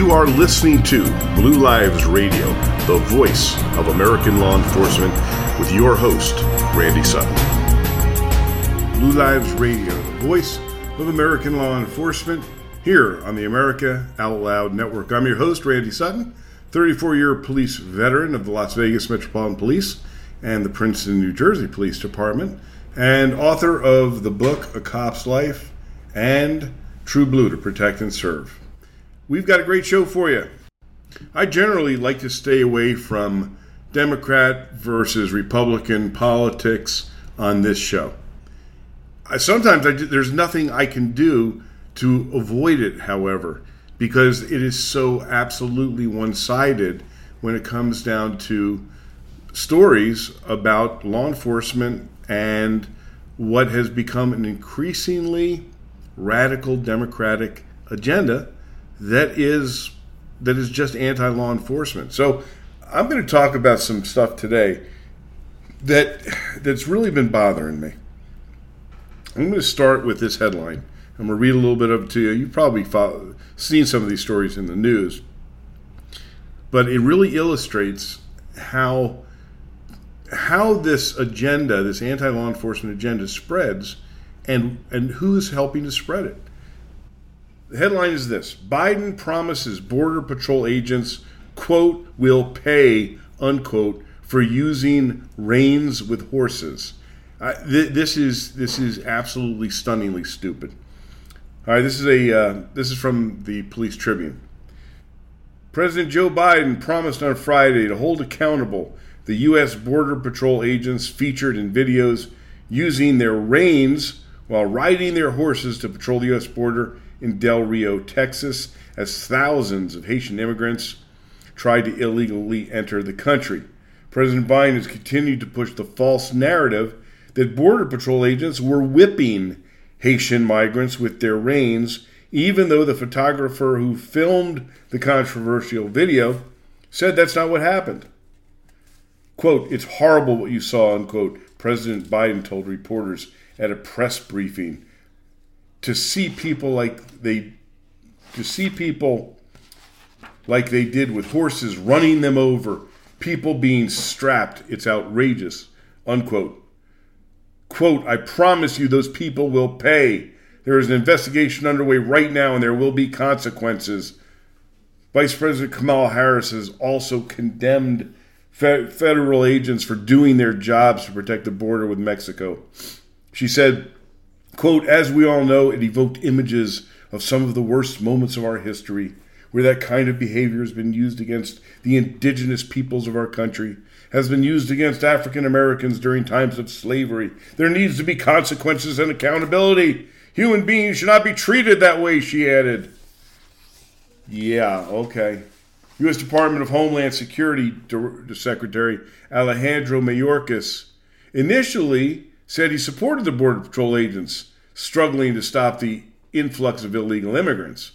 You are listening to Blue Lives Radio, the voice of American law enforcement, with your host, Randy Sutton. Blue Lives Radio, the voice of American law enforcement, here on the America Out Loud Network. I'm your host, Randy Sutton, 34 year police veteran of the Las Vegas Metropolitan Police and the Princeton, New Jersey Police Department, and author of the book A Cop's Life and True Blue to Protect and Serve. We've got a great show for you. I generally like to stay away from Democrat versus Republican politics on this show. I, sometimes I, there's nothing I can do to avoid it, however, because it is so absolutely one sided when it comes down to stories about law enforcement and what has become an increasingly radical democratic agenda that is that is just anti-law enforcement. So I'm going to talk about some stuff today that that's really been bothering me. I'm going to start with this headline. I'm going to read a little bit of it to you. You've probably follow, seen some of these stories in the news, but it really illustrates how how this agenda, this anti-law enforcement agenda, spreads, and and who's helping to spread it. The headline is this: Biden promises border patrol agents quote will pay unquote for using reins with horses. Th- this is this is absolutely stunningly stupid. All right, this is a uh, this is from the Police Tribune. President Joe Biden promised on Friday to hold accountable the U.S. Border Patrol agents featured in videos using their reins while riding their horses to patrol the U.S. border in Del Rio, Texas, as thousands of Haitian immigrants tried to illegally enter the country. President Biden has continued to push the false narrative that Border Patrol agents were whipping Haitian migrants with their reins, even though the photographer who filmed the controversial video said that's not what happened. Quote, it's horrible what you saw, unquote, President Biden told reporters at a press briefing. To see people like they, to see people like they did with horses running them over, people being strapped, it's outrageous, unquote. Quote, I promise you those people will pay. There is an investigation underway right now and there will be consequences. Vice President Kamala Harris has also condemned federal agents for doing their jobs to protect the border with Mexico. She said, quote, as we all know, it evoked images of some of the worst moments of our history where that kind of behavior has been used against the indigenous peoples of our country, has been used against African Americans during times of slavery. There needs to be consequences and accountability. Human beings should not be treated that way, she added. Yeah, okay. U.S. Department of Homeland Security Secretary Alejandro Mayorkas initially said he supported the Border Patrol agents struggling to stop the influx of illegal immigrants.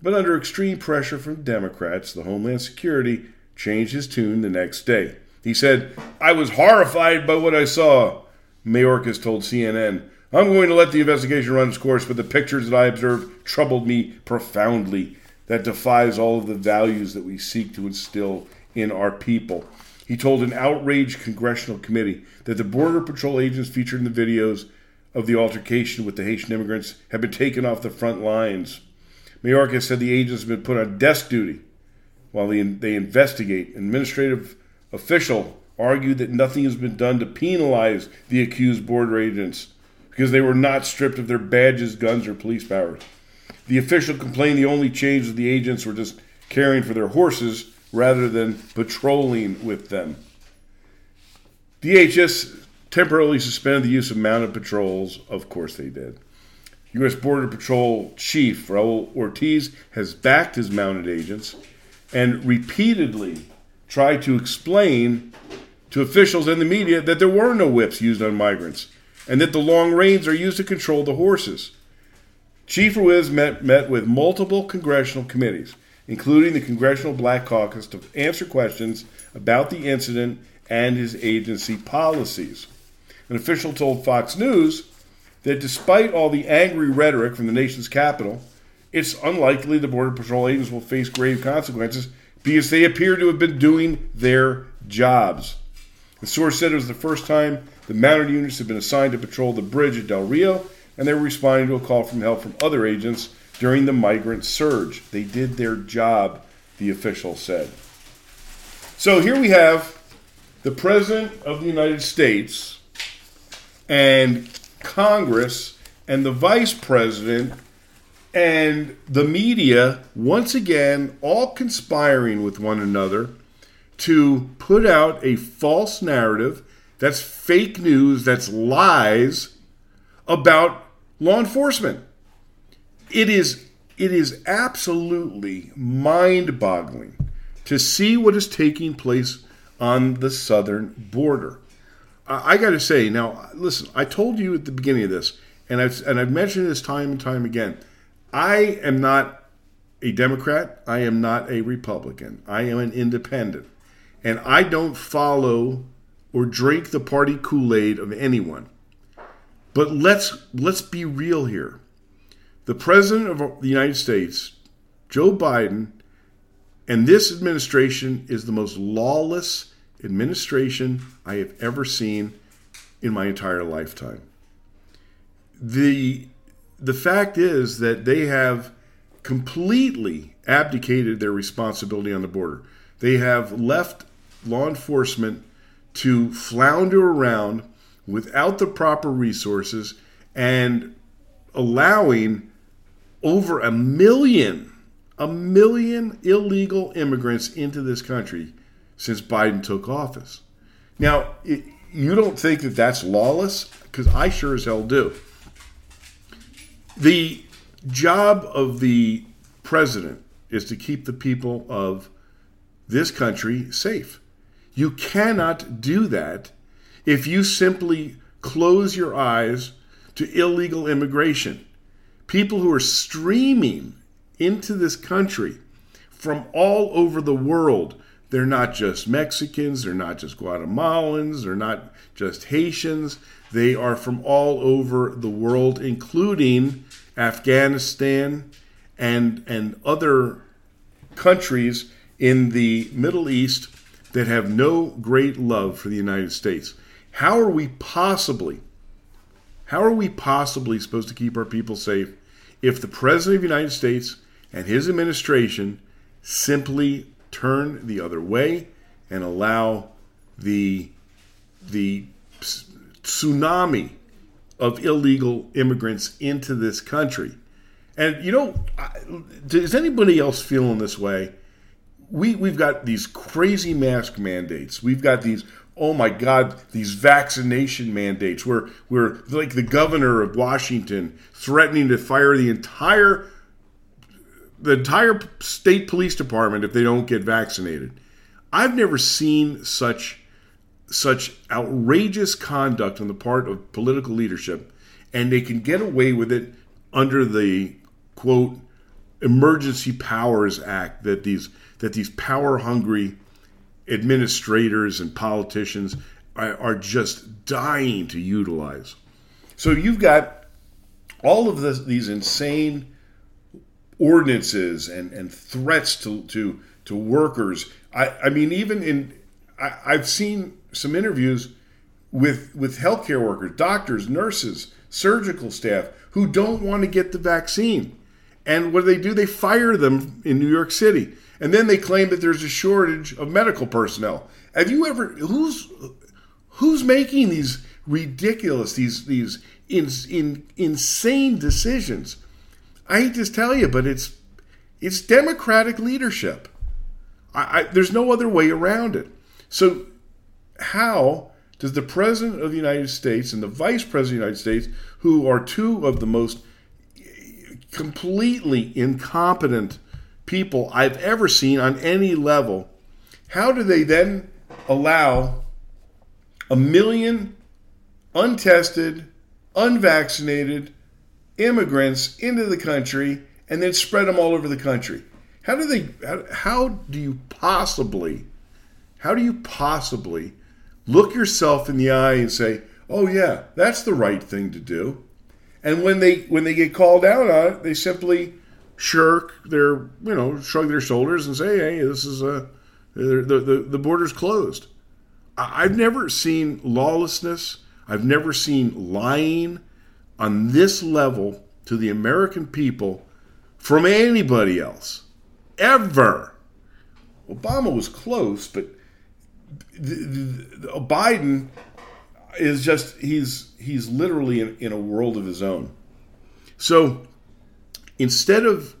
But under extreme pressure from Democrats, the Homeland Security changed his tune the next day. He said, I was horrified by what I saw, Mayorkas told CNN. I'm going to let the investigation run its course, but the pictures that I observed troubled me profoundly that defies all of the values that we seek to instill in our people. He told an outraged congressional committee that the Border Patrol agents featured in the videos of the altercation with the Haitian immigrants have been taken off the front lines. Mayorkas said the agents have been put on desk duty while they, they investigate. An administrative official argued that nothing has been done to penalize the accused border agents because they were not stripped of their badges, guns, or police powers. The official complained the only change was the agents were just caring for their horses rather than patrolling with them. DHS temporarily suspended the use of mounted patrols. Of course they did. U.S. Border Patrol Chief Raul Ortiz has backed his mounted agents and repeatedly tried to explain to officials and the media that there were no whips used on migrants and that the long reins are used to control the horses. Chief Ruiz met, met with multiple congressional committees, including the Congressional Black Caucus, to answer questions about the incident and his agency policies. An official told Fox News that despite all the angry rhetoric from the nation's capital, it's unlikely the Border Patrol agents will face grave consequences because they appear to have been doing their jobs. The source said it was the first time the mounted units had been assigned to patrol the bridge at Del Rio, and they were responding to a call from help from other agents during the migrant surge. They did their job, the official said. So here we have the President of the United States and Congress and the Vice President and the media, once again, all conspiring with one another to put out a false narrative that's fake news, that's lies about law enforcement. It is it is absolutely mind-boggling to see what is taking place on the southern border. I, got to say now, listen. I told you at the beginning of this, and I've and I've mentioned this time and time again. I am not a Democrat. I am not a Republican. I am an independent and I don't follow or drink the party Kool-Aid of anyone. But let's let's be real here. The president of the United States, Joe Biden, and this administration is the most lawless administration I have ever seen in my entire lifetime. The the fact is that they have completely abdicated their responsibility on the border. They have left law enforcement to flounder around without the proper resources and allowing over a million, a million illegal immigrants into this country since Biden took office. Now, it, you don't think that that's lawless? Because I sure as hell do. The job of the president is to keep the people of this country safe. You cannot do that if you simply close your eyes to illegal immigration. People who are streaming into this country from all over the world. They're not just Mexicans, they're not just Guatemalans, they're not just Haitians. They are from all over the world, including Afghanistan and, and other countries in the Middle East that have no great love for the United States. How are we possibly, how are we possibly supposed to keep our people safe if the President of the United States and his administration simply turn the other way and allow the the tsunami of illegal immigrants into this country? And you know, does anybody else feeling this way? we we've got these crazy mask mandates. We've got these oh my god these vaccination mandates where we're like the governor of Washington threatening to fire the entire the entire state police department if they don't get vaccinated. I've never seen such such outrageous conduct on the part of political leadership and they can get away with it under the quote emergency powers act that these that these power hungry administrators and politicians are, just dying to utilize. So you've got all of this, these insane ordinances and, and threats to, to, to workers. I, I mean, even in, I, I've seen some interviews with, with healthcare workers, doctors, nurses, surgical staff who don't want to get the vaccine. And what do they do? They fire them in New York City and then they claim that there's a shortage of medical personnel. Have you ever who's who's making these ridiculous these these in, in, insane decisions? I hate to tell you, but it's it's democratic leadership. I, I, there's no other way around it. So how does the president of the United States and the vice president of the United States, who are two of the most completely incompetent people I've ever seen on any level, how do they then allow a million untested, unvaccinated immigrants into the country and then spread them all over the country? How do they how, how do you possibly how do you possibly look yourself in the eye and say, "Oh yeah, that's the right thing to do." And when they when they get called out on it, they simply shirk their, you know, shrug their shoulders and say, hey, this is a, the, the, the border's closed. I've never seen lawlessness, I've never seen lying on this level to the American people from anybody else. Ever. Obama was close, but the, the, the, Biden is just he's he's literally in, in a world of his own. So instead of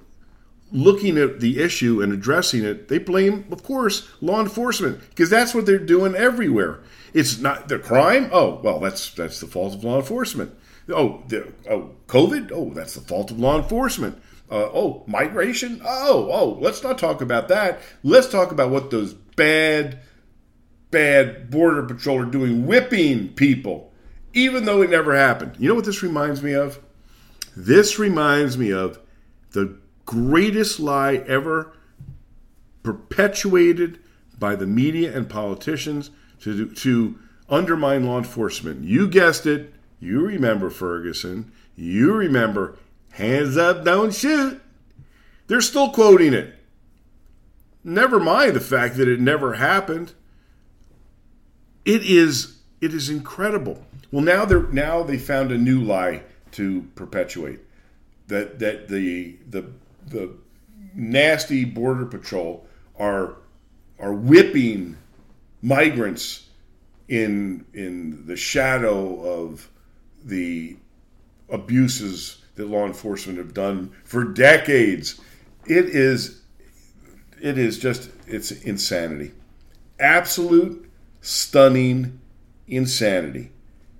looking at the issue and addressing it, they blame, of course, law enforcement because that's what they're doing everywhere. It's not the crime. Oh, well, that's that's the fault of law enforcement. Oh, the, oh, COVID. Oh, that's the fault of law enforcement. Uh, oh, migration. Oh, oh, let's not talk about that. Let's talk about what those bad bad border patrol are doing, whipping people, even though it never happened. You know what this reminds me of? This reminds me of the greatest lie ever perpetuated by the media and politicians to, to undermine law enforcement. You guessed it. You remember Ferguson. You remember hands up, don't shoot. They're still quoting it. Never mind the fact that it never happened. It is it is incredible. Well, now they're now they found a new lie to perpetuate that that the the the nasty border patrol are are whipping migrants in in the shadow of the abuses that law enforcement have done for decades. It is it is just it's insanity. Absolute stunning insanity.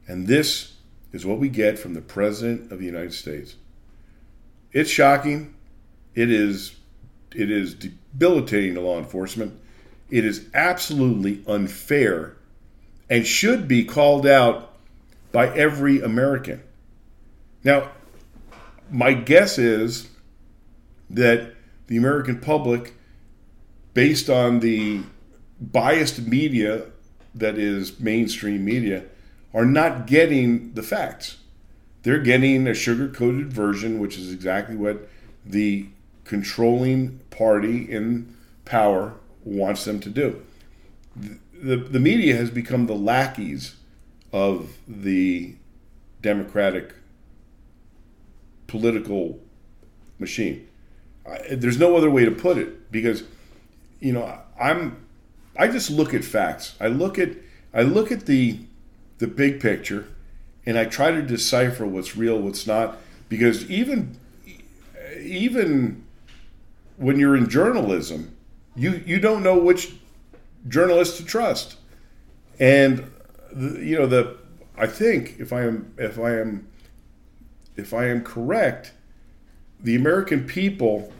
And this is what we get from the President of the United States. It's shocking. It is it is debilitating to law enforcement. It is absolutely unfair and should be called out by every American. Now, my guess is that the American public, based on the biased media that is mainstream media are not getting the facts. They're getting a sugar coated version, which is exactly what the controlling party in power wants them to do. The, the, the media has become the lackeys of the democratic political machine. I, there's no other way to put it because, you know, I'm I just look at facts. I look at I look at the the big picture, and I try to decipher what's real, what's not. Because even even when you're in journalism, you you don't know which journalist to trust, and the, you know the I think if I am if I am if I am correct, the American people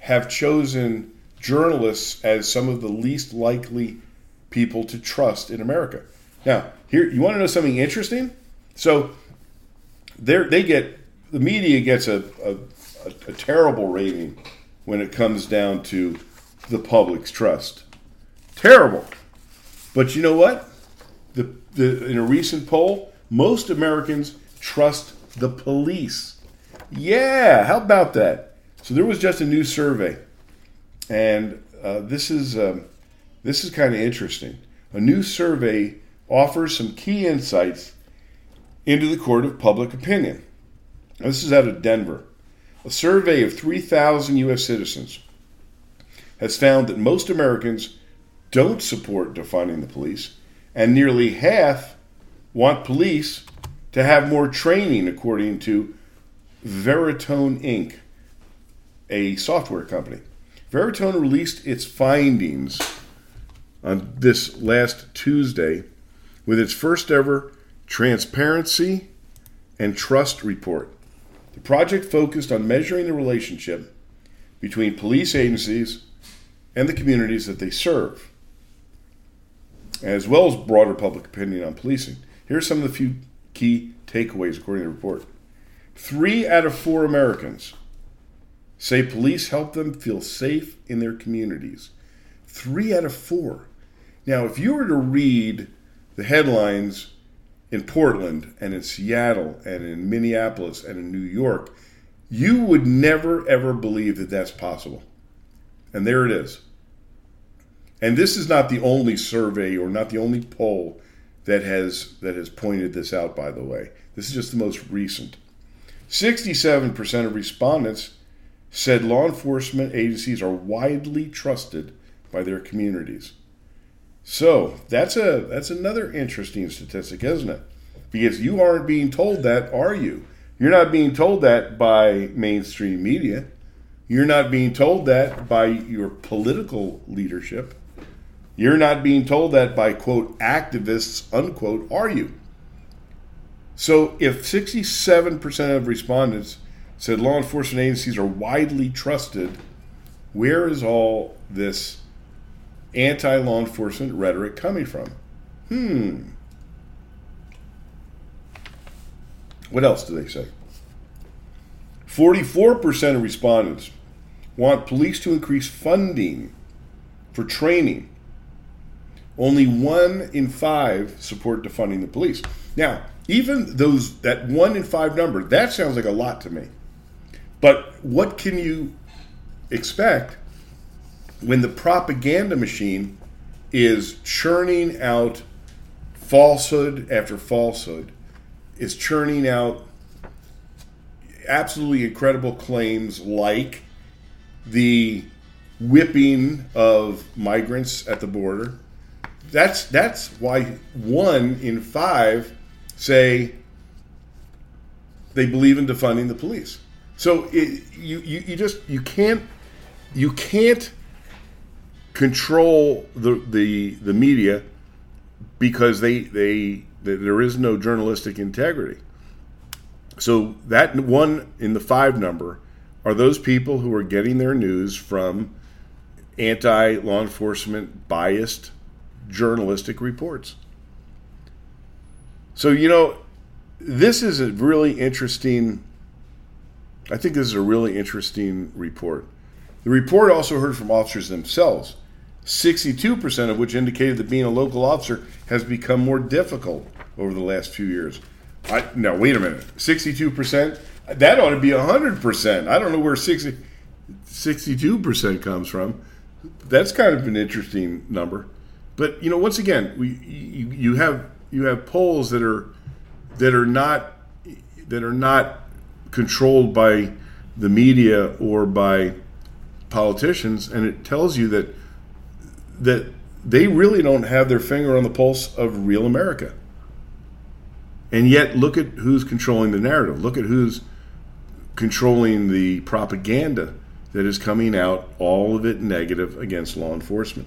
have chosen journalists as some of the least likely people to trust in America. Now, here you want to know something interesting? So, they get the media gets a, a, a terrible rating when it comes down to the public's trust. Terrible. But you know what? The, the, in a recent poll, most Americans trust the police. Yeah, how about that? So there was just a new survey and uh, this is um, this is kind of interesting. A new survey offers some key insights into the court of public opinion. Now, this is out of Denver. A survey of 3,000 U.S. citizens has found that most Americans don't support defunding the police, and nearly half want police to have more training, according to Veritone Inc., a software company. Veritone released its findings on this last Tuesday with its first ever transparency and trust report. The project focused on measuring the relationship between police agencies and the communities that they serve, as well as broader public opinion on policing. Here are some of the few key takeaways according to the report. Three out of four Americans say police help them feel safe in their communities. Three out of four. Now, if you were to read the headlines in Portland and in Seattle and in Minneapolis and in New York, You would never, ever believe that that's possible. And there it is. And this is not the only survey or not the only poll that has that has pointed this out by the way. This is just the most recent. 67% of respondents said law enforcement agencies are widely trusted by their communities. So, that's a that's another interesting statistic, isn't it? Because you aren't being told that, are you? You're not being told that by mainstream media. You're not being told that by your political leadership. You're not being told that by, quote, activists, unquote, are you? So if 67% of respondents said law enforcement agencies are widely trusted, where is all this anti law enforcement rhetoric coming from? Hmm. What else do they say? 44% of respondents want police to increase funding for training only one in five support defunding the police. Now, even those that one in five number, that sounds like a lot to me. But what can you expect when the propaganda machine is churning out falsehood after falsehood, is churning out absolutely incredible claims like the whipping of migrants at the border, that's that's why one in five say they believe in defunding the police. So it, you, you you just you can't you can't control the the the media because they they there is no journalistic integrity. So that one in the five number are those people who are getting their news from anti law enforcement biased journalistic reports. So, you know, this is a really interesting, I think this is a really interesting report. The report also heard from officers themselves, 62% of which indicated that being a local officer has become more difficult over the last few years. I, now, wait a minute. 62%? That ought to be 100%. I don't know where 60, 62% comes from. That's kind of an interesting number. But you know, once again, we you, you have you have polls that are that are not that are not controlled by the media or by politicians, and it tells you that that they really don't have their finger on the pulse of real America. And yet, look at who's controlling the narrative. Look at who's controlling the propaganda that is coming out, all of it negative against law enforcement.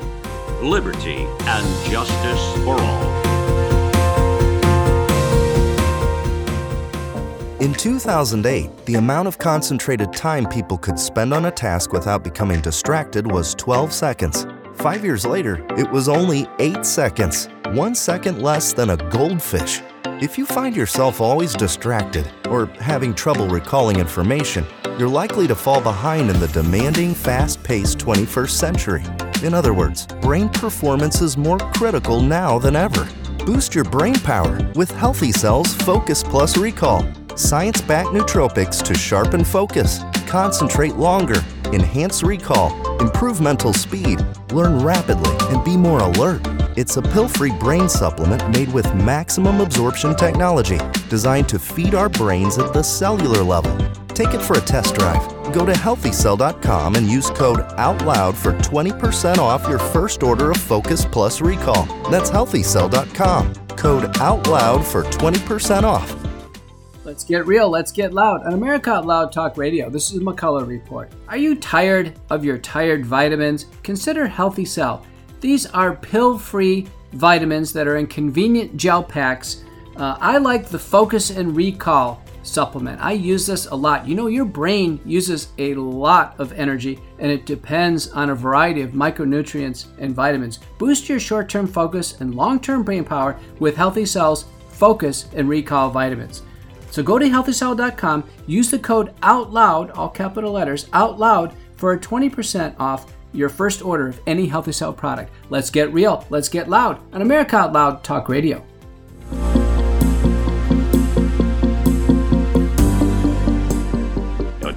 liberty, and justice for all. In 2008, the amount of concentrated time people could spend on a task without becoming distracted was 12 seconds. Five years later, it was only 8 seconds, one second less than a goldfish. If you find yourself always distracted or having trouble recalling information, you're likely to fall behind in the demanding, fast paced 21st century. In other words, brain performance is more critical now than ever. Boost your brain power with Healthy Cells Focus Plus Recall. Science backed nootropics to sharpen focus, concentrate longer, enhance recall, improve mental speed, learn rapidly, and be more alert. It's a pill free brain supplement made with maximum absorption technology designed to feed our brains at the cellular level. Take it for a test drive. Go to healthycell.com and use code OUTLOUD for 20% off your first order of Focus Plus Recall. That's healthycell.com. Code OUTLOUD for 20% off. Let's get real, let's get loud. On America Out Loud Talk Radio, this is McCullough Report. Are you tired of your tired vitamins? Consider Healthy Cell. These are pill free vitamins that are in convenient gel packs Uh, I like the Focus and Recall supplement. I use this a lot. You know, your brain uses a lot of energy and it depends on a variety of micronutrients and vitamins. Boost your short term focus and long term brain power with Healthy Cells Focus and Recall vitamins. So go to healthycell.com, use the code OUTLOUD, all capital letters, OUTLOUD, for a 20% off your first order of any Healthy Cell product. Let's get real, let's get loud on America Out Loud Talk Radio.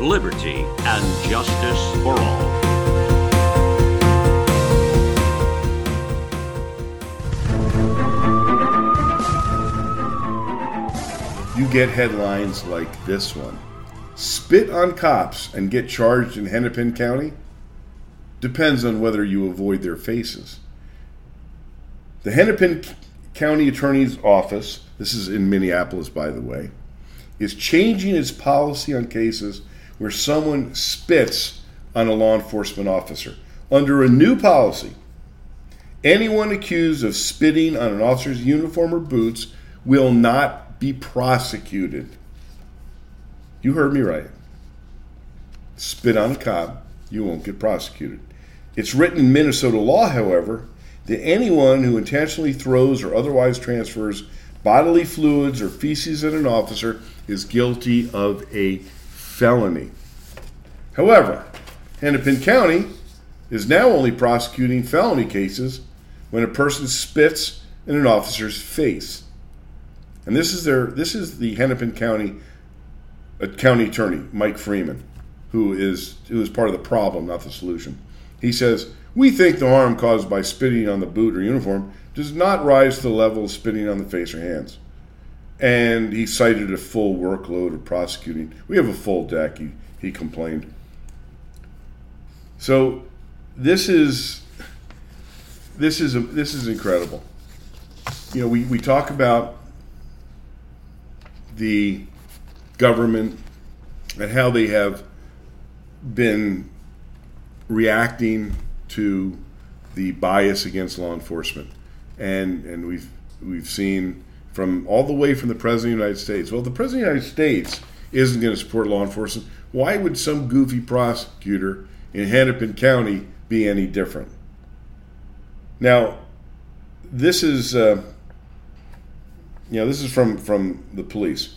liberty, and justice for all. You get headlines like this one Spit on cops and get charged in Hennepin County? Depends on whether you avoid their faces. The Hennepin County Attorney's Office, this is in Minneapolis, by the way, is changing its policy on cases where someone spits on a law enforcement officer. Under a new policy, anyone accused of spitting on an officer's uniform or boots will not be prosecuted. You heard me right. Spit on a cop, you won't get prosecuted. It's written in Minnesota law, however, that anyone who intentionally throws or otherwise transfers bodily fluids or feces at an officer is guilty of a felony. However, Hennepin County is now only prosecuting felony cases when a person spits in an officer's face. And this is their this is the Hennepin County uh, county attorney, Mike Freeman, who is who is part of the problem, not the solution. He says, "We think the harm caused by spitting on the boot or uniform does not rise to the level of spitting on the face or hands." And he cited a full workload of prosecuting. We have a full deck, he, he complained. So this is this is a, this is incredible. You know, we, we talk about the government and how they have been reacting to the bias against law enforcement. And and we've we've seen from all the way from the President of the United States. Well, if the President of the United States isn't going to support law enforcement. Why would some goofy prosecutor in Hennepin County be any different? Now, this is, uh, you know, this is from from the police.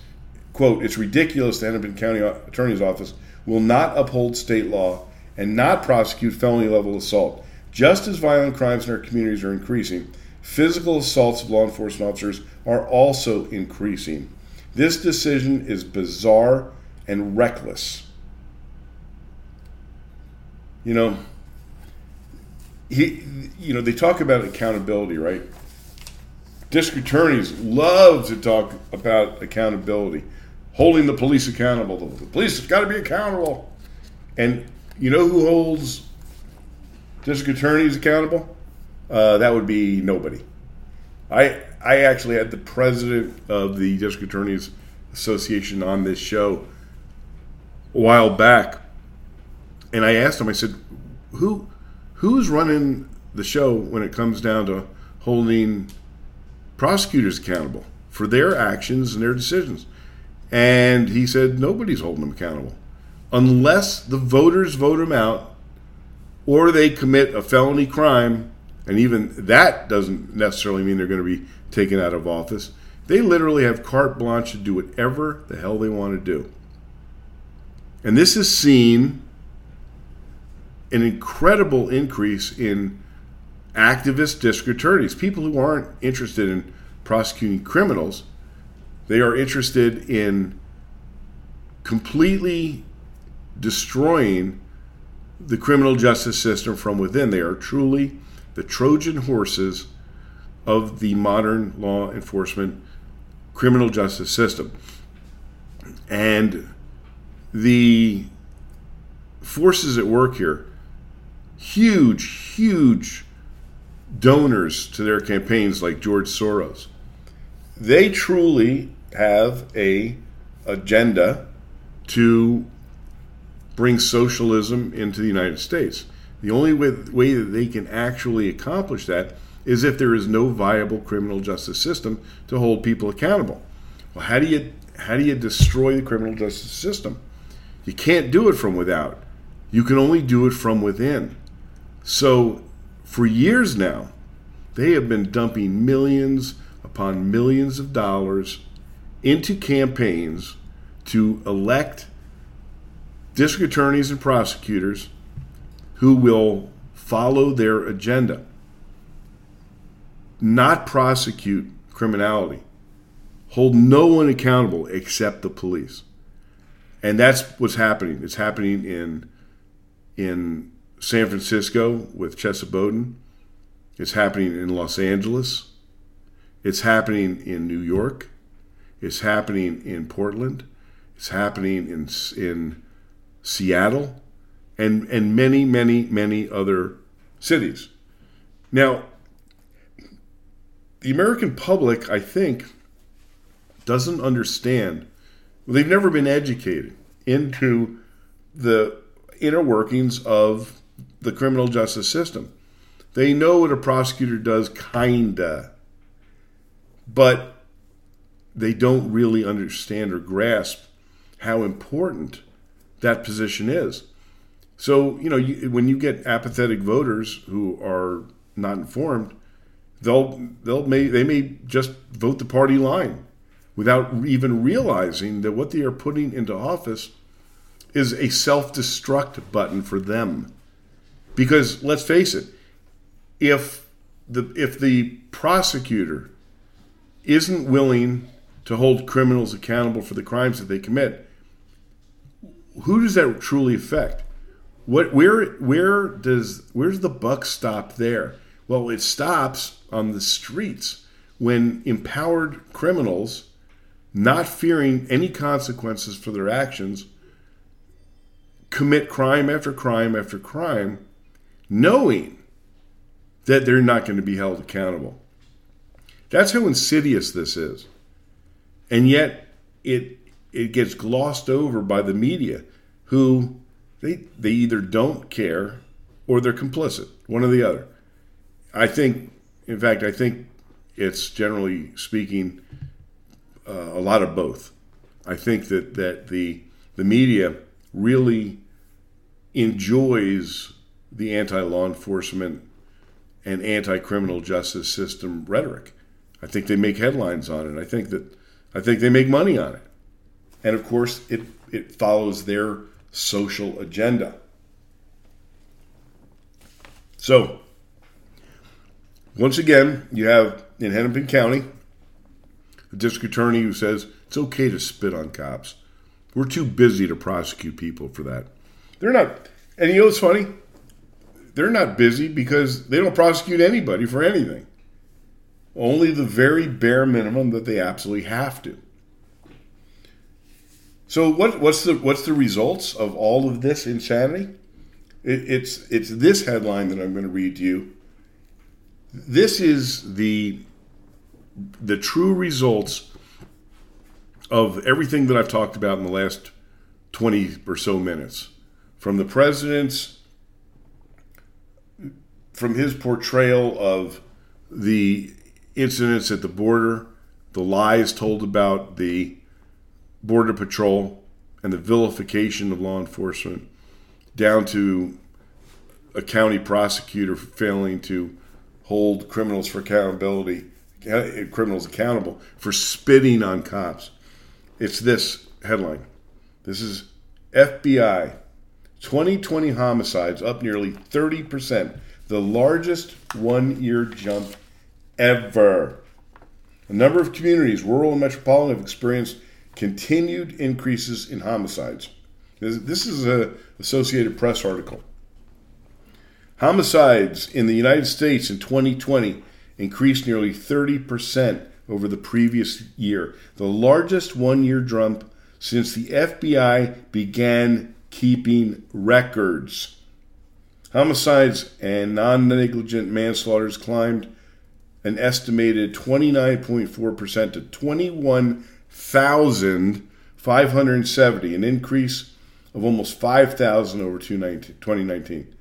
Quote: It's ridiculous. The Hennepin County Attorney's Office will not uphold state law and not prosecute felony level assault. Just as violent crimes in our communities are increasing, Physical assaults of law enforcement officers are also increasing. This decision is bizarre and reckless. You know, he, you know, they talk about accountability, right? District attorneys love to talk about accountability, holding the police accountable. The police have got to be accountable. And you know who holds district attorneys accountable? Uh, that would be nobody. I I actually had the president of the District Attorneys Association on this show a while back, and I asked him. I said, "Who who's running the show when it comes down to holding prosecutors accountable for their actions and their decisions?" And he said, "Nobody's holding them accountable unless the voters vote them out, or they commit a felony crime." And even that doesn't necessarily mean they're going to be taken out of office. They literally have carte blanche to do whatever the hell they want to do. And this has seen an incredible increase in activist district attorneys, people who aren't interested in prosecuting criminals. They are interested in completely destroying the criminal justice system from within. They are truly the Trojan horses of the modern law enforcement criminal justice system. And the forces at work here, huge, huge donors to their campaigns like George Soros. They truly have a agenda to bring socialism into the United States. The only way, way that they can actually accomplish that is if there is no viable criminal justice system to hold people accountable. Well, how do you how do you destroy the criminal justice system? You can't do it from without. You can only do it from within. So, for years now, they have been dumping millions upon millions of dollars into campaigns to elect district attorneys and prosecutors who will follow their agenda, not prosecute criminality, hold no one accountable except the police. And that's what's happening. It's happening in in San Francisco with Chesa Boudin. It's happening in Los Angeles. It's happening in New York. It's happening in Portland. It's happening in in Seattle, and and many many many other cities. Now, the American public, I think, doesn't understand. They've never been educated into the inner workings of the criminal justice system. They know what a prosecutor does, kinda, but they don't really understand or grasp how important that position is. So, you know, you, when you get apathetic voters who are not informed, they'll they'll may they may just vote the party line without even realizing that what they are putting into office is a self-destruct button for them. Because let's face it, if the if the prosecutor isn't willing to hold criminals accountable for the crimes that they commit, who does that truly affect? What where where does where's the buck stop there? Well, it stops on the streets when empowered criminals, not fearing any consequences for their actions, commit crime after crime after crime, knowing that they're not going to be held accountable. That's how insidious this is. And yet it it gets glossed over by the media who they they either don't care or they're complicit, one or the other. I think in fact I think it's generally speaking uh, a lot of both. I think that that the the media really enjoys the anti-law enforcement and anti-criminal justice system rhetoric. I think they make headlines on it. I think that I think they make money on it. And of course, it it follows their social agenda. So, once again, you have in Hennepin County a district attorney who says it's okay to spit on cops. We're too busy to prosecute people for that. They're not, and you know what's funny? They're not busy because they don't prosecute anybody for anything. Only the very bare minimum that they absolutely have to. So what, what's the what's the results of all of this insanity? It, it's it's this headline that I'm going to read to you. This is the the true results of everything that I've talked about in the last 20 or so minutes. From the president's from his portrayal of the incidents at the border, the lies told about the Border Patrol, and the vilification of law enforcement, down to a county prosecutor failing to hold criminals for accountability, uh, criminals accountable for spitting on cops. It's this headline. This is FBI 2020 homicides up nearly 30%, the largest one year jump ever. A number of communities, rural and metropolitan, have experienced continued increases in homicides. This is a Associated Press article. Homicides in the United States in 2020 increased nearly 30% over the previous year, the largest one year jump since the FBI began keeping records. Homicides and non negligent manslaughters climbed an estimated 29.4% to 21,570, an increase of almost 5,000 over 2019.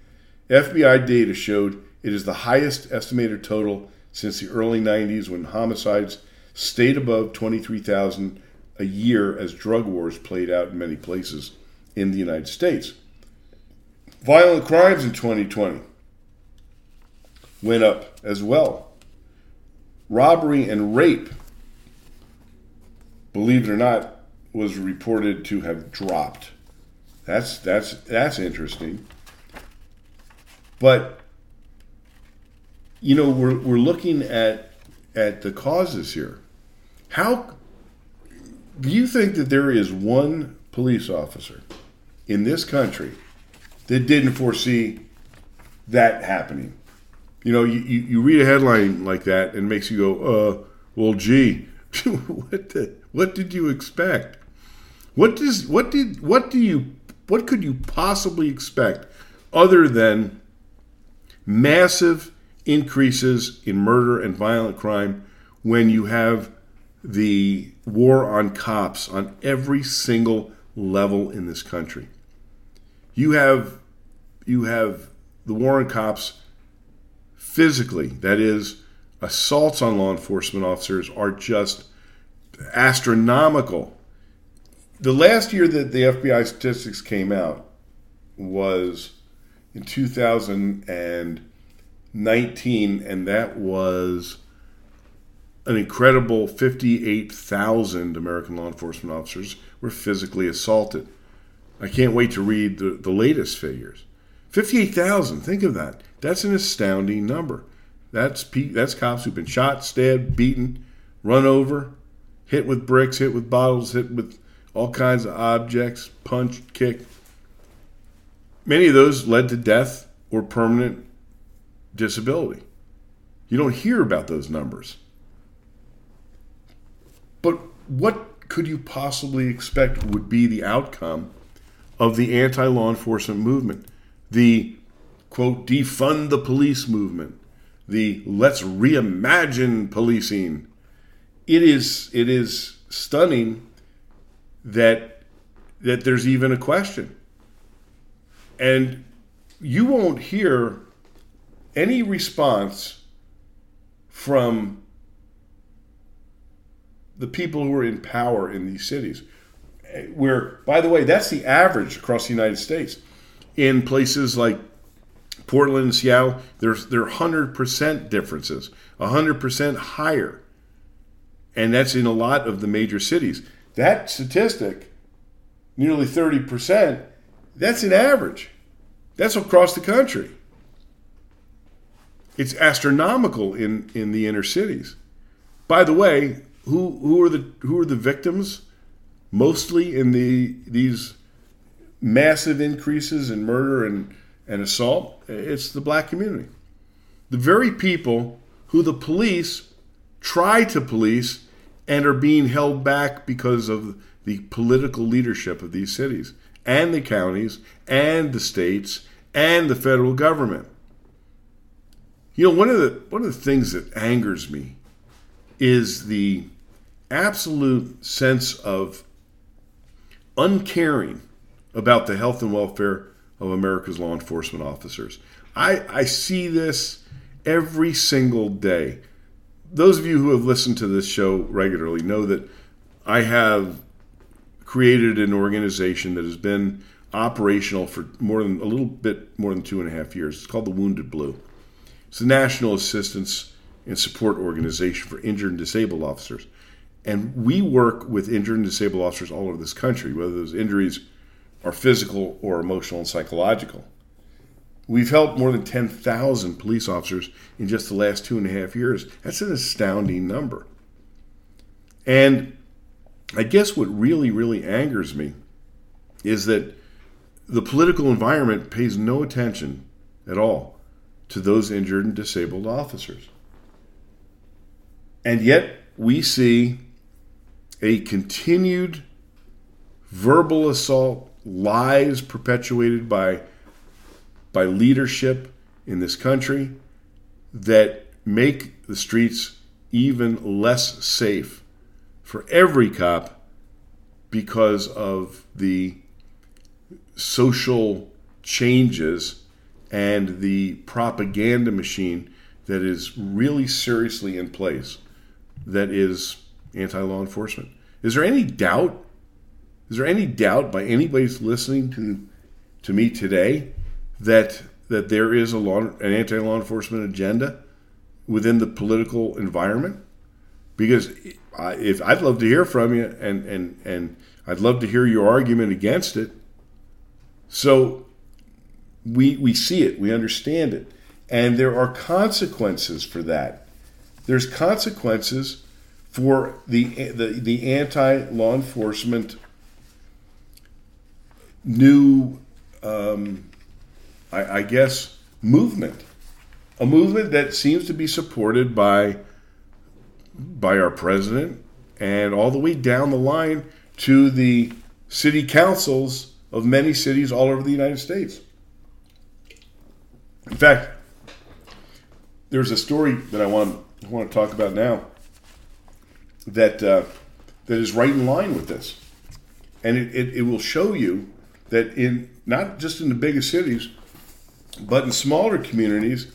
FBI data showed it is the highest estimated total since the early 90s when homicides stayed above 23,000 a year as drug wars played out in many places in the United States. Violent crimes in 2020 went up as well. Robbery and rape, believe it or not, was reported to have dropped. That's that's that's interesting. But you know, we're we're looking at at the causes here. How do you think that there is one police officer in this country that didn't foresee that happening? You know, you, you, read a headline like that and makes you go, uh, well, gee, what the, what did you expect? What does what did what do you what could you possibly expect other than massive increases in murder and violent crime when you have the war on cops on every single level in this country. You have you have the war on cops physically, that is, assaults on law enforcement officers are just astronomical. The last year that the FBI statistics came out was in 2019, and that was an incredible 58,000 American law enforcement officers were physically assaulted. I can't wait to read the, the latest figures. 58,000, think of that. That's an astounding number. That's that's cops who've been shot, stabbed, beaten, run over, hit with bricks, hit with bottles, hit with all kinds of objects, punched, kicked. Many of those led to death or permanent disability. You don't hear about those numbers. But what could you possibly expect would be the outcome of the anti law enforcement movement? The quote, defund the police movement, the let's reimagine policing. It is, it is stunning that, that there's even a question. And you won't hear any response from the people who are in power in these cities. Where, by the way, that's the average across the United States. In places like Portland and Seattle, there's hundred percent differences, hundred percent higher, and that's in a lot of the major cities. That statistic, nearly thirty percent, that's an average. That's across the country. It's astronomical in in the inner cities. By the way, who who are the who are the victims? Mostly in the these massive increases in murder and, and assault. It's the black community. The very people who the police try to police and are being held back because of the political leadership of these cities and the counties and the states and the federal government. You know, one of the one of the things that angers me is the absolute sense of uncaring about the health and welfare of America's law enforcement officers. I, I see this every single day. Those of you who have listened to this show regularly know that I have created an organization that has been operational for more than a little bit more than two and a half years. It's called the Wounded Blue. It's the National Assistance and Support Organization for Injured and Disabled Officers. And we work with injured and disabled officers all over this country, whether those injuries are physical or emotional and psychological. We've helped more than 10,000 police officers in just the last two and a half years. That's an astounding number. And I guess what really, really angers me is that the political environment pays no attention at all to those injured and disabled officers. And yet we see a continued verbal assault, lies perpetuated by by leadership in this country that make the streets even less safe for every cop because of the social changes and the propaganda machine that is really seriously in place that is anti law enforcement. Is there any doubt? Is there any doubt by anybody who's listening to to me today that that there is a law, an anti law enforcement agenda within the political environment? Because if I'd love to hear from you, and and and I'd love to hear your argument against it. So we we see it, we understand it, and there are consequences for that. There's consequences for the the, the anti law enforcement new, um, I, I guess, movement, a movement that seems to be supported by by our president and all the way down the line to the city councils of many cities all over the United States. In fact, there's a story that I want, I want to talk about now that uh, that is right in line with this, and it, it, it will show you that in not just in the biggest cities, but in smaller communities,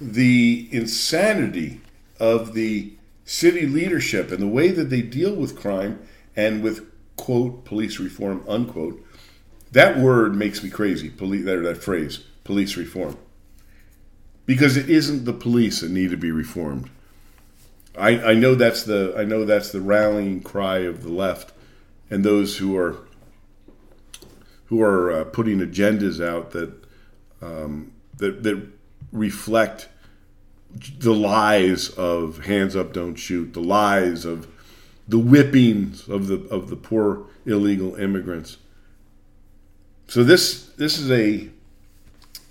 the insanity of the city leadership and the way that they deal with crime and with quote police reform unquote that word makes me crazy police that, that phrase police reform. Because it isn't the police that need to be reformed. I, I know that's the I know that's the rallying cry of the left and those who are who are uh, putting agendas out that um, that that reflect the lies of hands up, don't shoot, the lies of the whippings of the of the poor illegal immigrants. So this this is a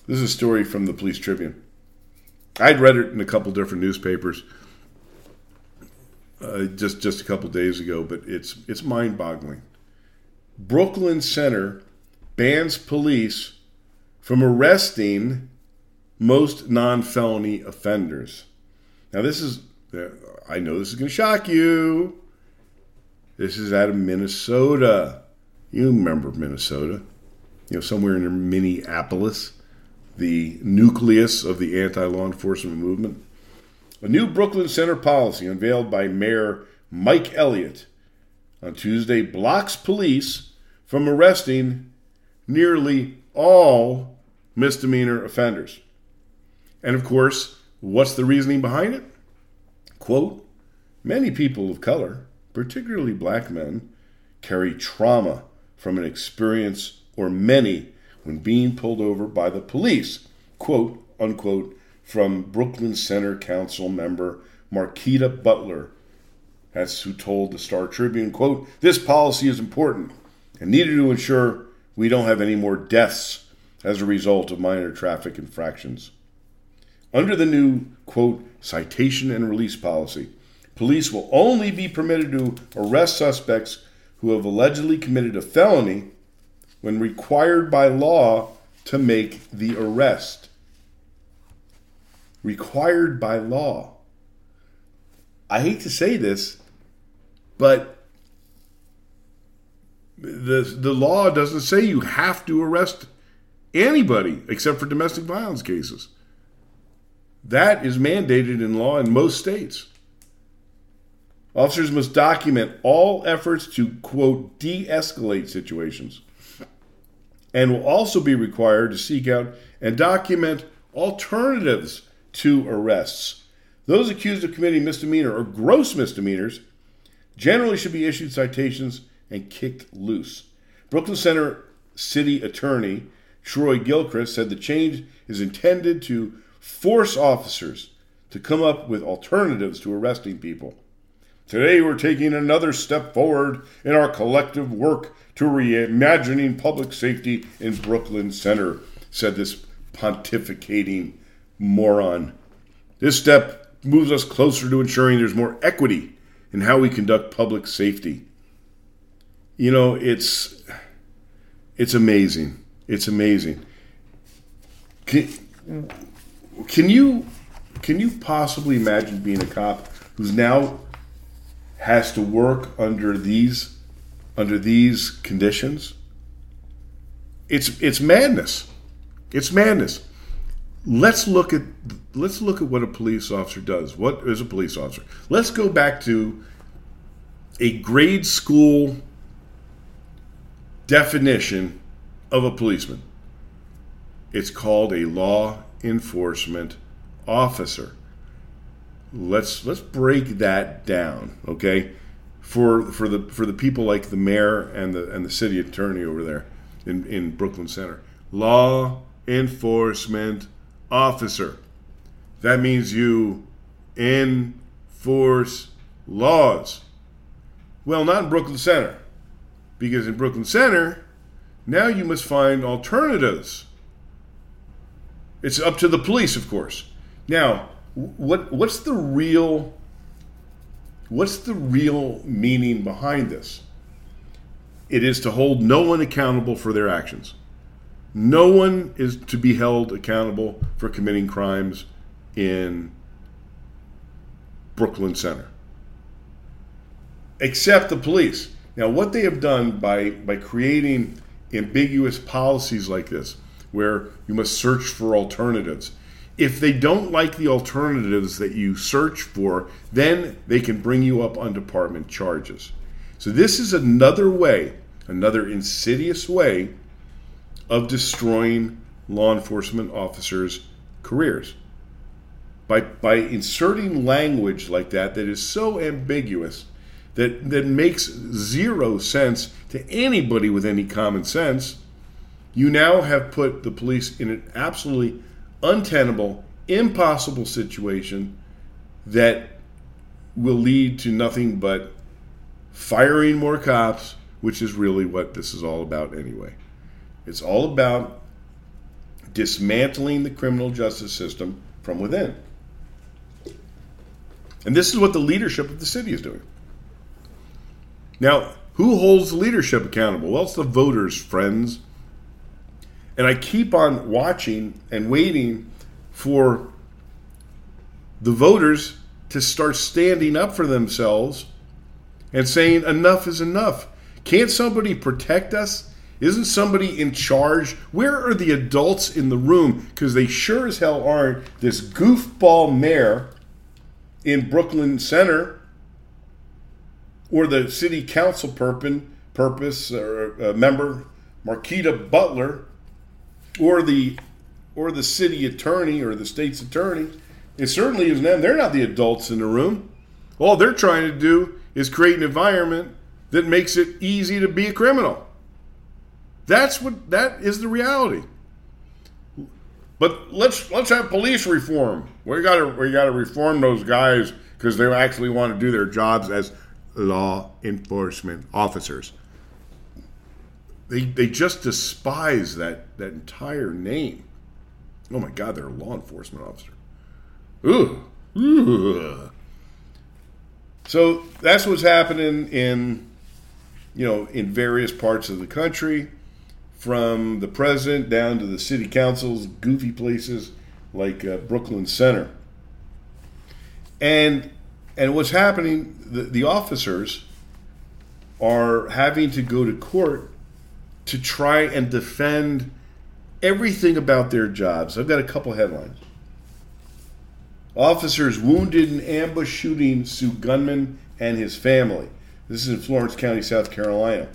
this is a story from the Police Tribune. I'd read it in a couple different newspapers uh, just just a couple days ago, but it's it's mind-boggling. Brooklyn Center bans police from arresting most non felony offenders. Now, this is, I know this is going to shock you. This is out of Minnesota. You remember Minnesota, you know, somewhere in Minneapolis, the nucleus of the anti law enforcement movement. A new Brooklyn Center policy unveiled by Mayor Mike Elliott on Tuesday blocks police from arresting nearly all misdemeanor offenders. And of course, what's the reasoning behind it? Quote Many people of color, particularly black men, carry trauma from an experience or many when being pulled over by the police. Quote unquote from Brooklyn Center Council member Marquita Butler. That's who told the Star Tribune, quote, this policy is important and needed to ensure we don't have any more deaths as a result of minor traffic infractions. Under the new, quote, citation and release policy, police will only be permitted to arrest suspects who have allegedly committed a felony when required by law to make the arrest. Required by law. I hate to say this, but the, the law doesn't say you have to arrest anybody except for domestic violence cases. That is mandated in law in most states. Officers must document all efforts to, quote, de escalate situations and will also be required to seek out and document alternatives to arrests. Those accused of committing misdemeanor or gross misdemeanors generally should be issued citations and kicked loose. Brooklyn Center City Attorney Troy Gilchrist said the change is intended to force officers to come up with alternatives to arresting people. Today, we're taking another step forward in our collective work to reimagining public safety in Brooklyn Center, said this pontificating moron. This step moves us closer to ensuring there's more equity in how we conduct public safety. You know, it's it's amazing. It's amazing. Can, can you can you possibly imagine being a cop who's now has to work under these under these conditions? It's it's madness. It's madness. Let's look at let's look at what a police officer does. What is a police officer? Let's go back to a grade school definition of a policeman. It's called a law enforcement officer. Let's let's break that down, okay? For for the for the people like the mayor and the and the city attorney over there in, in Brooklyn Center. Law enforcement officer. That means you enforce laws. Well, not in Brooklyn Center. Because in Brooklyn Center, now you must find alternatives. It's up to the police, of course. Now, what what's the real what's the real meaning behind this? It is to hold no one accountable for their actions. No one is to be held accountable for committing crimes in Brooklyn Center, except the police. Now, what they have done by, by creating ambiguous policies like this, where you must search for alternatives, if they don't like the alternatives that you search for, then they can bring you up on department charges. So, this is another way, another insidious way of destroying law enforcement officers' careers. By, by inserting language like that that is so ambiguous that, that makes zero sense to anybody with any common sense, you now have put the police in an absolutely untenable, impossible situation that will lead to nothing but firing more cops, which is really what this is all about anyway. It's all about dismantling the criminal justice system from within. And this is what the leadership of the city is doing. Now, who holds leadership accountable? Well, it's the voters, friends. And I keep on watching and waiting for the voters to start standing up for themselves and saying, enough is enough. Can't somebody protect us? Isn't somebody in charge? Where are the adults in the room? Because they sure as hell aren't this goofball mayor in Brooklyn Center or the city council purpose, purpose or uh, member Marquita Butler or the or the city attorney or the state's attorney. It certainly isn't them. They're not the adults in the room. All they're trying to do is create an environment that makes it easy to be a criminal. That's what that is the reality. But let's let's have police reform. We got to we got to reform those guys because they actually want to do their jobs as law enforcement officers. They they just despise that that entire name. Oh my God, they're a law enforcement officer. Ooh. So that's what's happening in you know in various parts of the country from the president down to the city councils, goofy places like uh, Brooklyn Center. And and what's happening? The, the officers are having to go to court to try and defend everything about their jobs. I've got a couple headlines. Officers wounded in ambush shooting sue gunman and his family. This is in Florence County, South Carolina.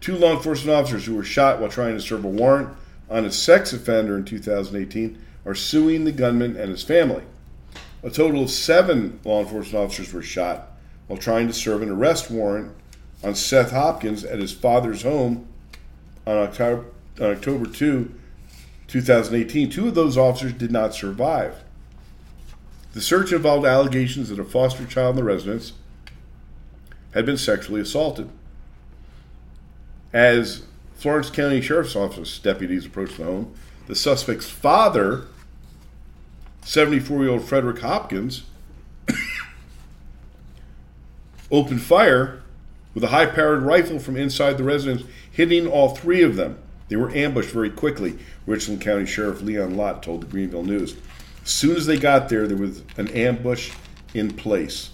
Two law enforcement officers who were shot while trying to serve a warrant on a sex offender in 2018 are suing the gunman and his family. A total of seven law enforcement officers were shot while trying to serve an arrest warrant on Seth Hopkins at his father's home on October, on October 2, 2018. Two of those officers did not survive. The search involved allegations that a foster child in the residence had been sexually assaulted. As Florence County Sheriff's Office deputies approached the home, the suspect's father, 74 year old Frederick Hopkins, opened fire with a high powered rifle from inside the residence, hitting all three of them. They were ambushed very quickly, Richland County Sheriff Leon Lott told the Greenville News. As soon as they got there, there was an ambush in place.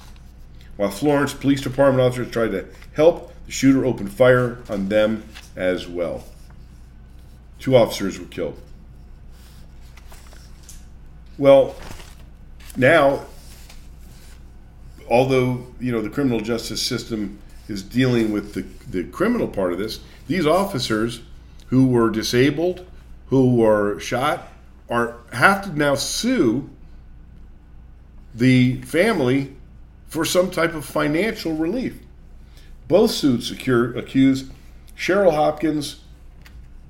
While Florence Police Department officers tried to help, the shooter opened fire on them as well. Two officers were killed. Well, now, although you know the criminal justice system is dealing with the, the criminal part of this, these officers who were disabled, who were shot, are have to now sue the family for some type of financial relief. Both suits accuse, accuse Cheryl Hopkins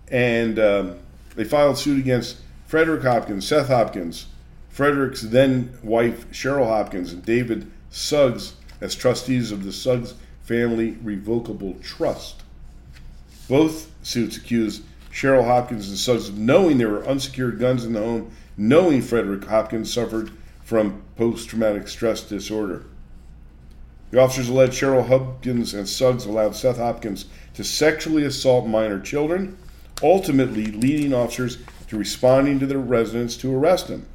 and um, they filed suit against Frederick Hopkins, Seth Hopkins, Frederick's then wife Cheryl Hopkins, and David Suggs as trustees of the Suggs Family Revocable Trust. Both suits accuse Cheryl Hopkins and Suggs of knowing there were unsecured guns in the home, knowing Frederick Hopkins suffered from post traumatic stress disorder. The officers alleged Cheryl Hopkins and Suggs allowed Seth Hopkins to sexually assault minor children, ultimately leading officers to responding to their residence to arrest him.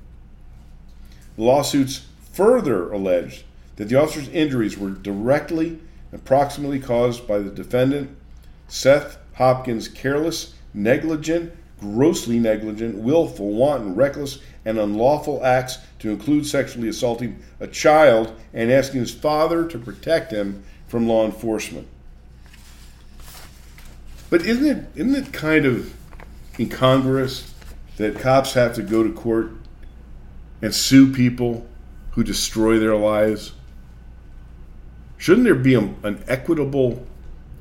The lawsuits further alleged that the officer's injuries were directly and proximately caused by the defendant, Seth Hopkins' careless, negligent, grossly negligent, willful, wanton, reckless, and unlawful acts to include sexually assaulting a child and asking his father to protect him from law enforcement. But isn't it isn't it kind of incongruous that cops have to go to court and sue people who destroy their lives? Shouldn't there be a, an equitable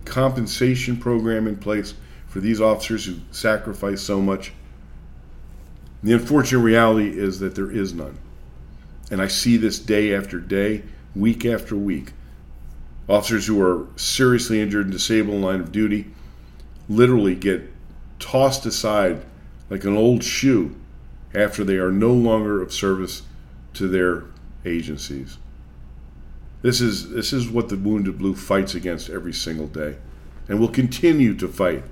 compensation program in place for these officers who sacrifice so much? The unfortunate reality is that there is none. And I see this day after day, week after week. Officers who are seriously injured and disabled in line of duty literally get tossed aside like an old shoe after they are no longer of service to their agencies. This is this is what the Wounded Blue fights against every single day and will continue to fight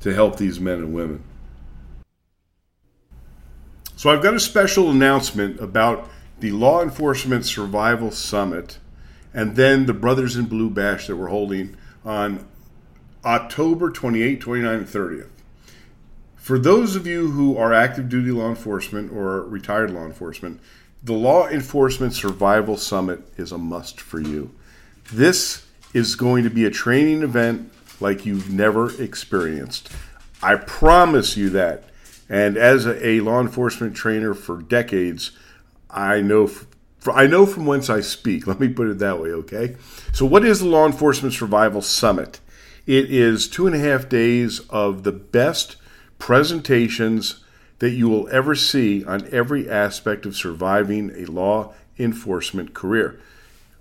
to help these men and women. So I've got a special announcement about the Law Enforcement Survival Summit and then the Brothers in Blue Bash that we're holding on October 28, 29, and 30th. For those of you who are active duty law enforcement or retired law enforcement, the Law Enforcement Survival Summit is a must for you. This is going to be a training event like you've never experienced. I promise you that. And as a, law enforcement trainer for decades, I know I know from whence I speak. Let me put it that way, okay? So, what is the Law Enforcement Survival Summit? It is two and a half days of the best presentations that you will ever see on every aspect of surviving a law enforcement career.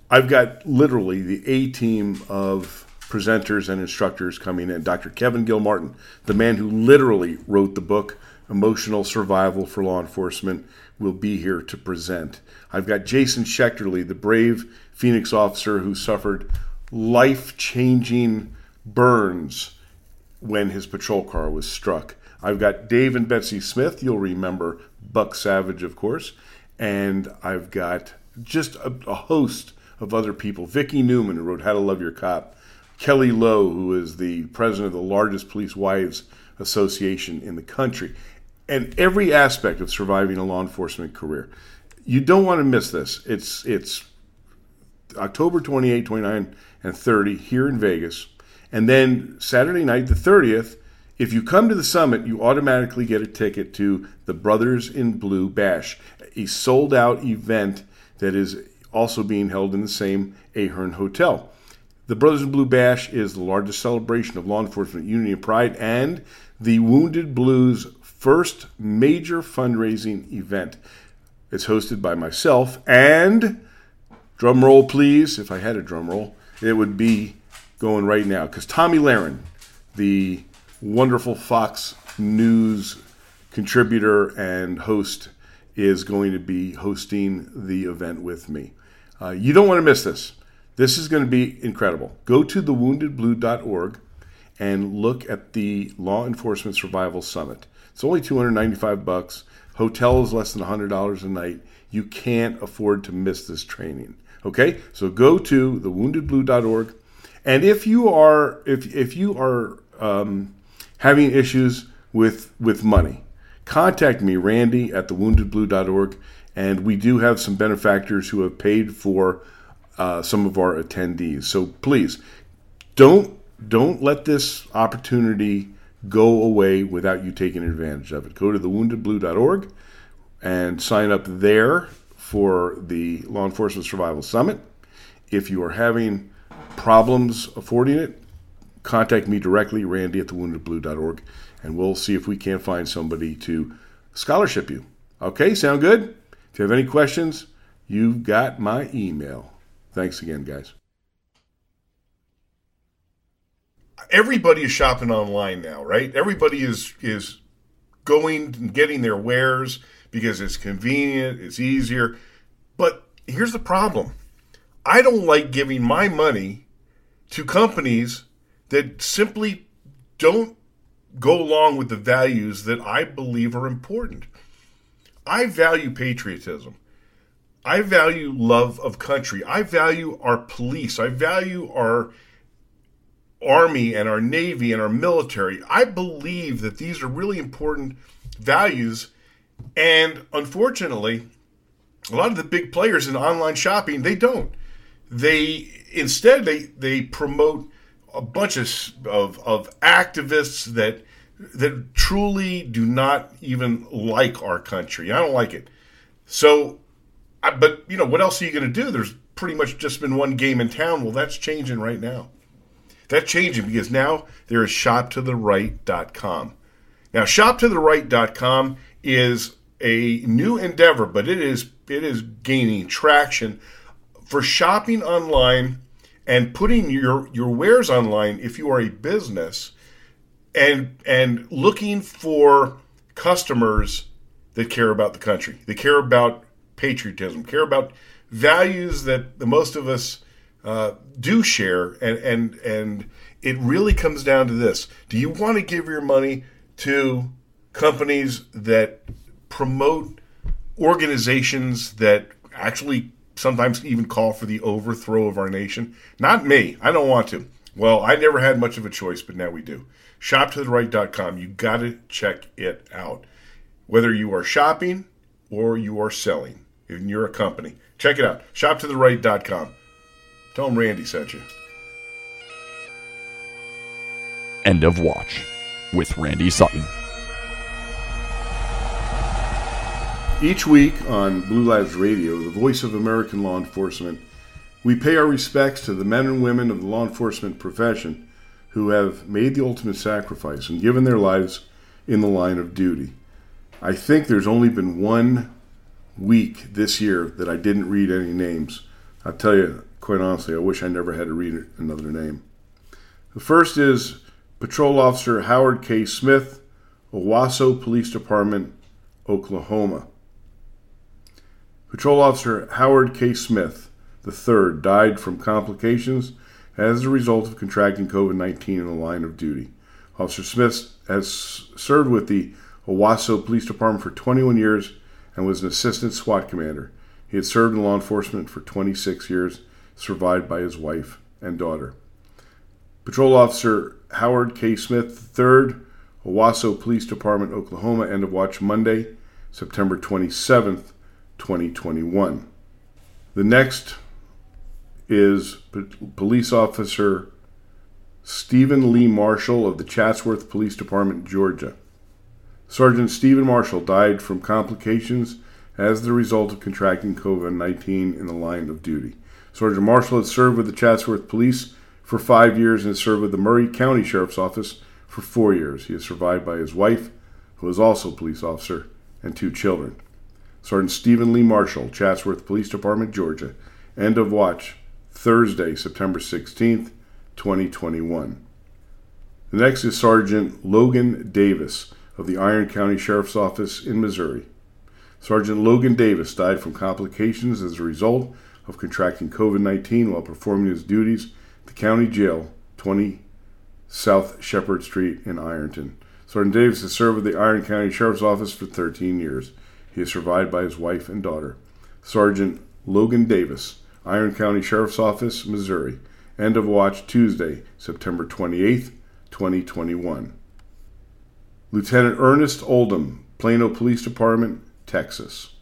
I've got literally the A team of presenters and instructors coming in. Dr. Kevin Gilmartin, the man who literally wrote the book Emotional Survival for Law Enforcement, will be here to present. I've got Jason Schechterle, the brave Phoenix officer who suffered life changing burns when his patrol car was struck. I've got Dave and Betsy Smith. You'll remember Buck Savage, of course. And I've got just a, a host of other people. Vicki Newman, who wrote How to Love Your Cop. Kelly Lowe, who is the president of the largest police wives association in the country. And every aspect of surviving a law enforcement career. You don't want to miss this. It's it's October 28, 29, and 30 here in Vegas. And then Saturday night, the 30th, if you come to the summit, you automatically get a ticket to the Brothers in Blue Bash, a sold out event that is also being held in the same Ahern Hotel. The Brothers in Blue Bash is the largest celebration of law enforcement unity and pride and the Wounded Blues' first major fundraising event. It's hosted by myself and, drum roll please, if I had a drum roll, it would be going right now because Tomi Lahren, the wonderful Fox News contributor and host, is going to be hosting the event with me. Uh, you don't want to miss this. This is going to be incredible. Go to thewoundedblue.org and look at the Law Enforcement Survival Summit. It's only 295 bucks. Hotel is less than $100 a night. You can't afford to miss this training. Okay? So go to thewoundedblue.org and if you are if if you are um, having issues with with money, contact me, Randy at thewoundedblue.org, and we do have some benefactors who have paid for uh, some of our attendees. So please don't don't let this opportunity go away without you taking advantage of it. Go to thewoundedblue.org and sign up there for the Law Enforcement Survival Summit. If you are having problems affording it, contact me directly, randy at thewoundedblue.org, and we'll see if we can't find somebody to scholarship you. Okay, sound good? If you have any questions, you've got my email. Thanks again, guys. Everybody is shopping online now, right? Everybody is is going and getting their wares because it's convenient, it's easier. But here's the problem. I don't like giving my money to companies that simply don't go along with the values that I believe are important. I value patriotism. I value love of country. I value our police. I value our army and our navy and our military. I believe that these are really important values and unfortunately a lot of the big players in online shopping they don't. They instead they they promote a bunch of, of, of activists that that truly do not even like our country. I don't like it. So, I, but you know what else are you going to do? There's pretty much just been one game in town. Well, that's changing right now. That's changing because now there is shoptotheright.com. Now, shoptotheright.com is a new endeavor, but it is it is gaining traction for shopping online and putting your your wares online if you are a business and and looking for customers that care about the country. They care about patriotism, care about values that the most of us uh, do share, and and and it really comes down to this: Do you want to give your money to companies that promote organizations that actually sometimes even call for the overthrow of our nation. Not me. I don't want to. Well, I never had much of a choice, but now we do. ShopToTheRight.com. You got to check it out. Whether you are shopping or you are selling, and you're a company, check it out. ShopToTheRight.com. Tell them Randy sent you. End of Watch with Randy Sutton. Each week on Blue Lives Radio, the voice of American law enforcement, we pay our respects to the men and women of the law enforcement profession who have made the ultimate sacrifice and given their lives in the line of duty. I think there's only been one week this year that I didn't read any names. I'll tell you, quite honestly, I wish I never had to read another name. The first is Patrol Officer Howard K. Smith, Owasso Police Department, Oklahoma. Patrol Officer Howard K. Smith III died from complications as a result of contracting COVID 19 in the line of duty. Officer Smith has served with the Owasso Police Department for 21 years and was an assistant SWAT commander. He had served in law enforcement for 26 years, survived by his wife and daughter. Patrol Officer Howard K. Smith III, Owasso Police Department, Oklahoma, end of watch Monday, September 27th, 2021. The next is Police Officer Stephen Lee Marshall of the Chatsworth Police Department, Georgia. Sergeant Stephen Marshall died from complications as the result of contracting COVID 19 in the line of duty. Sergeant Marshall had served with the Chatsworth Police for five years and served with the Murray County Sheriff's Office for four years. He is survived by his wife, who is also a police officer, and two children. Sergeant Stephen Lee Marshall, Chatsworth Police Department, Georgia. End of watch, Thursday, September 16th, 2021. The next is Sergeant Logan Davis of the Iron County Sheriff's Office in Missouri. Sergeant Logan Davis died from complications as a result of contracting COVID 19 while performing his duties at the county jail, 20 South Shepherd Street in Ironton. Sergeant Davis has served with the Iron County Sheriff's Office for 13 years. He is survived by his wife and daughter. Sergeant Logan Davis, Iron County Sheriff's Office, Missouri. End of watch Tuesday, September 28th, 2021. Lieutenant Ernest Oldham, Plano Police Department, Texas.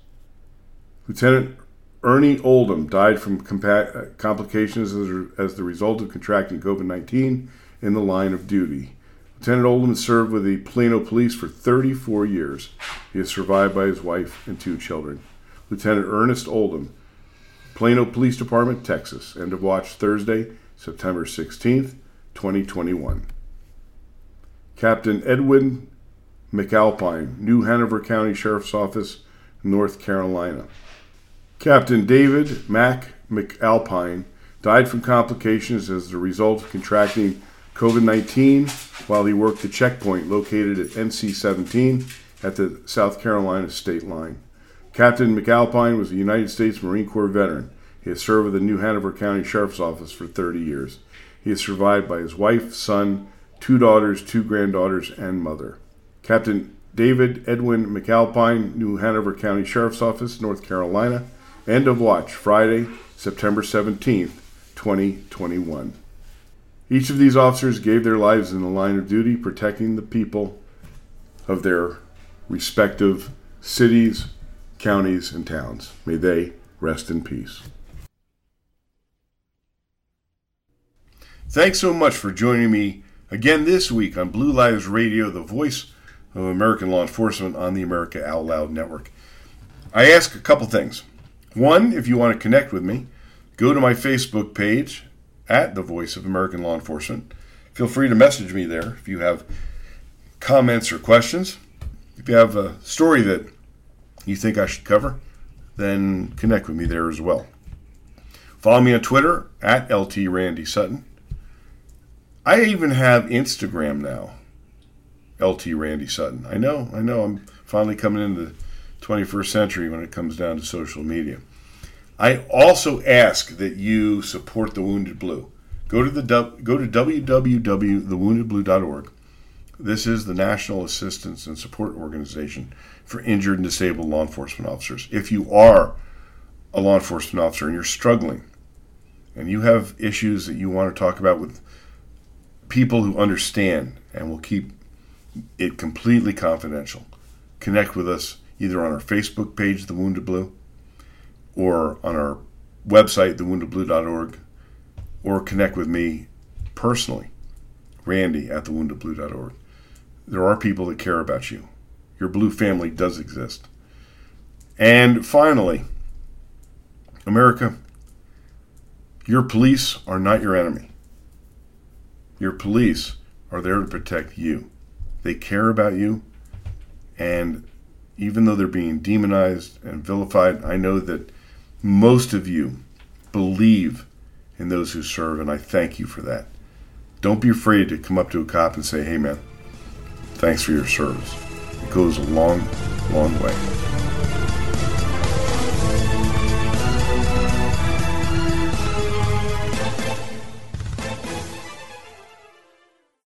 Lieutenant Ernie Oldham died from compa- uh, complications as, as the result of contracting COVID 19 in the line of duty. Lieutenant Oldham served with the Plano Police for 34 years. He is survived by his wife and two children. Lieutenant Ernest Oldham, Plano Police Department, Texas. End of watch Thursday, September 16th, 2021. Captain Edwin McAlpine, New Hanover County Sheriff's Office, North Carolina. Captain David Mac McAlpine died from complications as a result of contracting COVID 19 while he worked the checkpoint located at NC 17 at the South Carolina state line. Captain McAlpine was a United States Marine Corps veteran. He has served with the New Hanover County Sheriff's Office for 30 years. He is survived by his wife, son, two daughters, two granddaughters, and mother. Captain David Edwin McAlpine, New Hanover County Sheriff's Office, North Carolina. End of watch, Friday, September 17th, 2021. Each of these officers gave their lives in the line of duty protecting the people of their respective cities, counties, and towns. May they rest in peace. Thanks so much for joining me again this week on Blue Lives Radio, the voice of American law enforcement on the America Out Loud Network. I ask a couple things. One, if you want to connect with me, go to my Facebook page at the Voice of American Law Enforcement. Feel free to message me there if you have comments or questions. If you have a story that you think I should cover, then connect with me there as well. Follow me on Twitter at LT Randy Sutton. I even have Instagram now, LT Randy Sutton. I know, I know, I'm finally coming into the 21st century when it comes down to social media. I also ask that you support the Wounded Blue. Go to the go to www.thewoundedblue.org. This is the National Assistance and Support Organization for injured and disabled law enforcement officers. If you are a law enforcement officer and you're struggling and you have issues that you want to talk about with people who understand and will keep it completely confidential, connect with us either on our Facebook page, The Wounded Blue, or on our website, thewoundedblue.org, or connect with me personally, Randy at thewoundedblue.org. There are people that care about you. Your blue family does exist. And finally, America, your police are not your enemy. Your police are there to protect you. They care about you, and even though they're being demonized and vilified, I know that most of you believe in those who serve, and I thank you for that. Don't be afraid to come up to a cop and say, hey, man, thanks for your service. It goes a long, long way.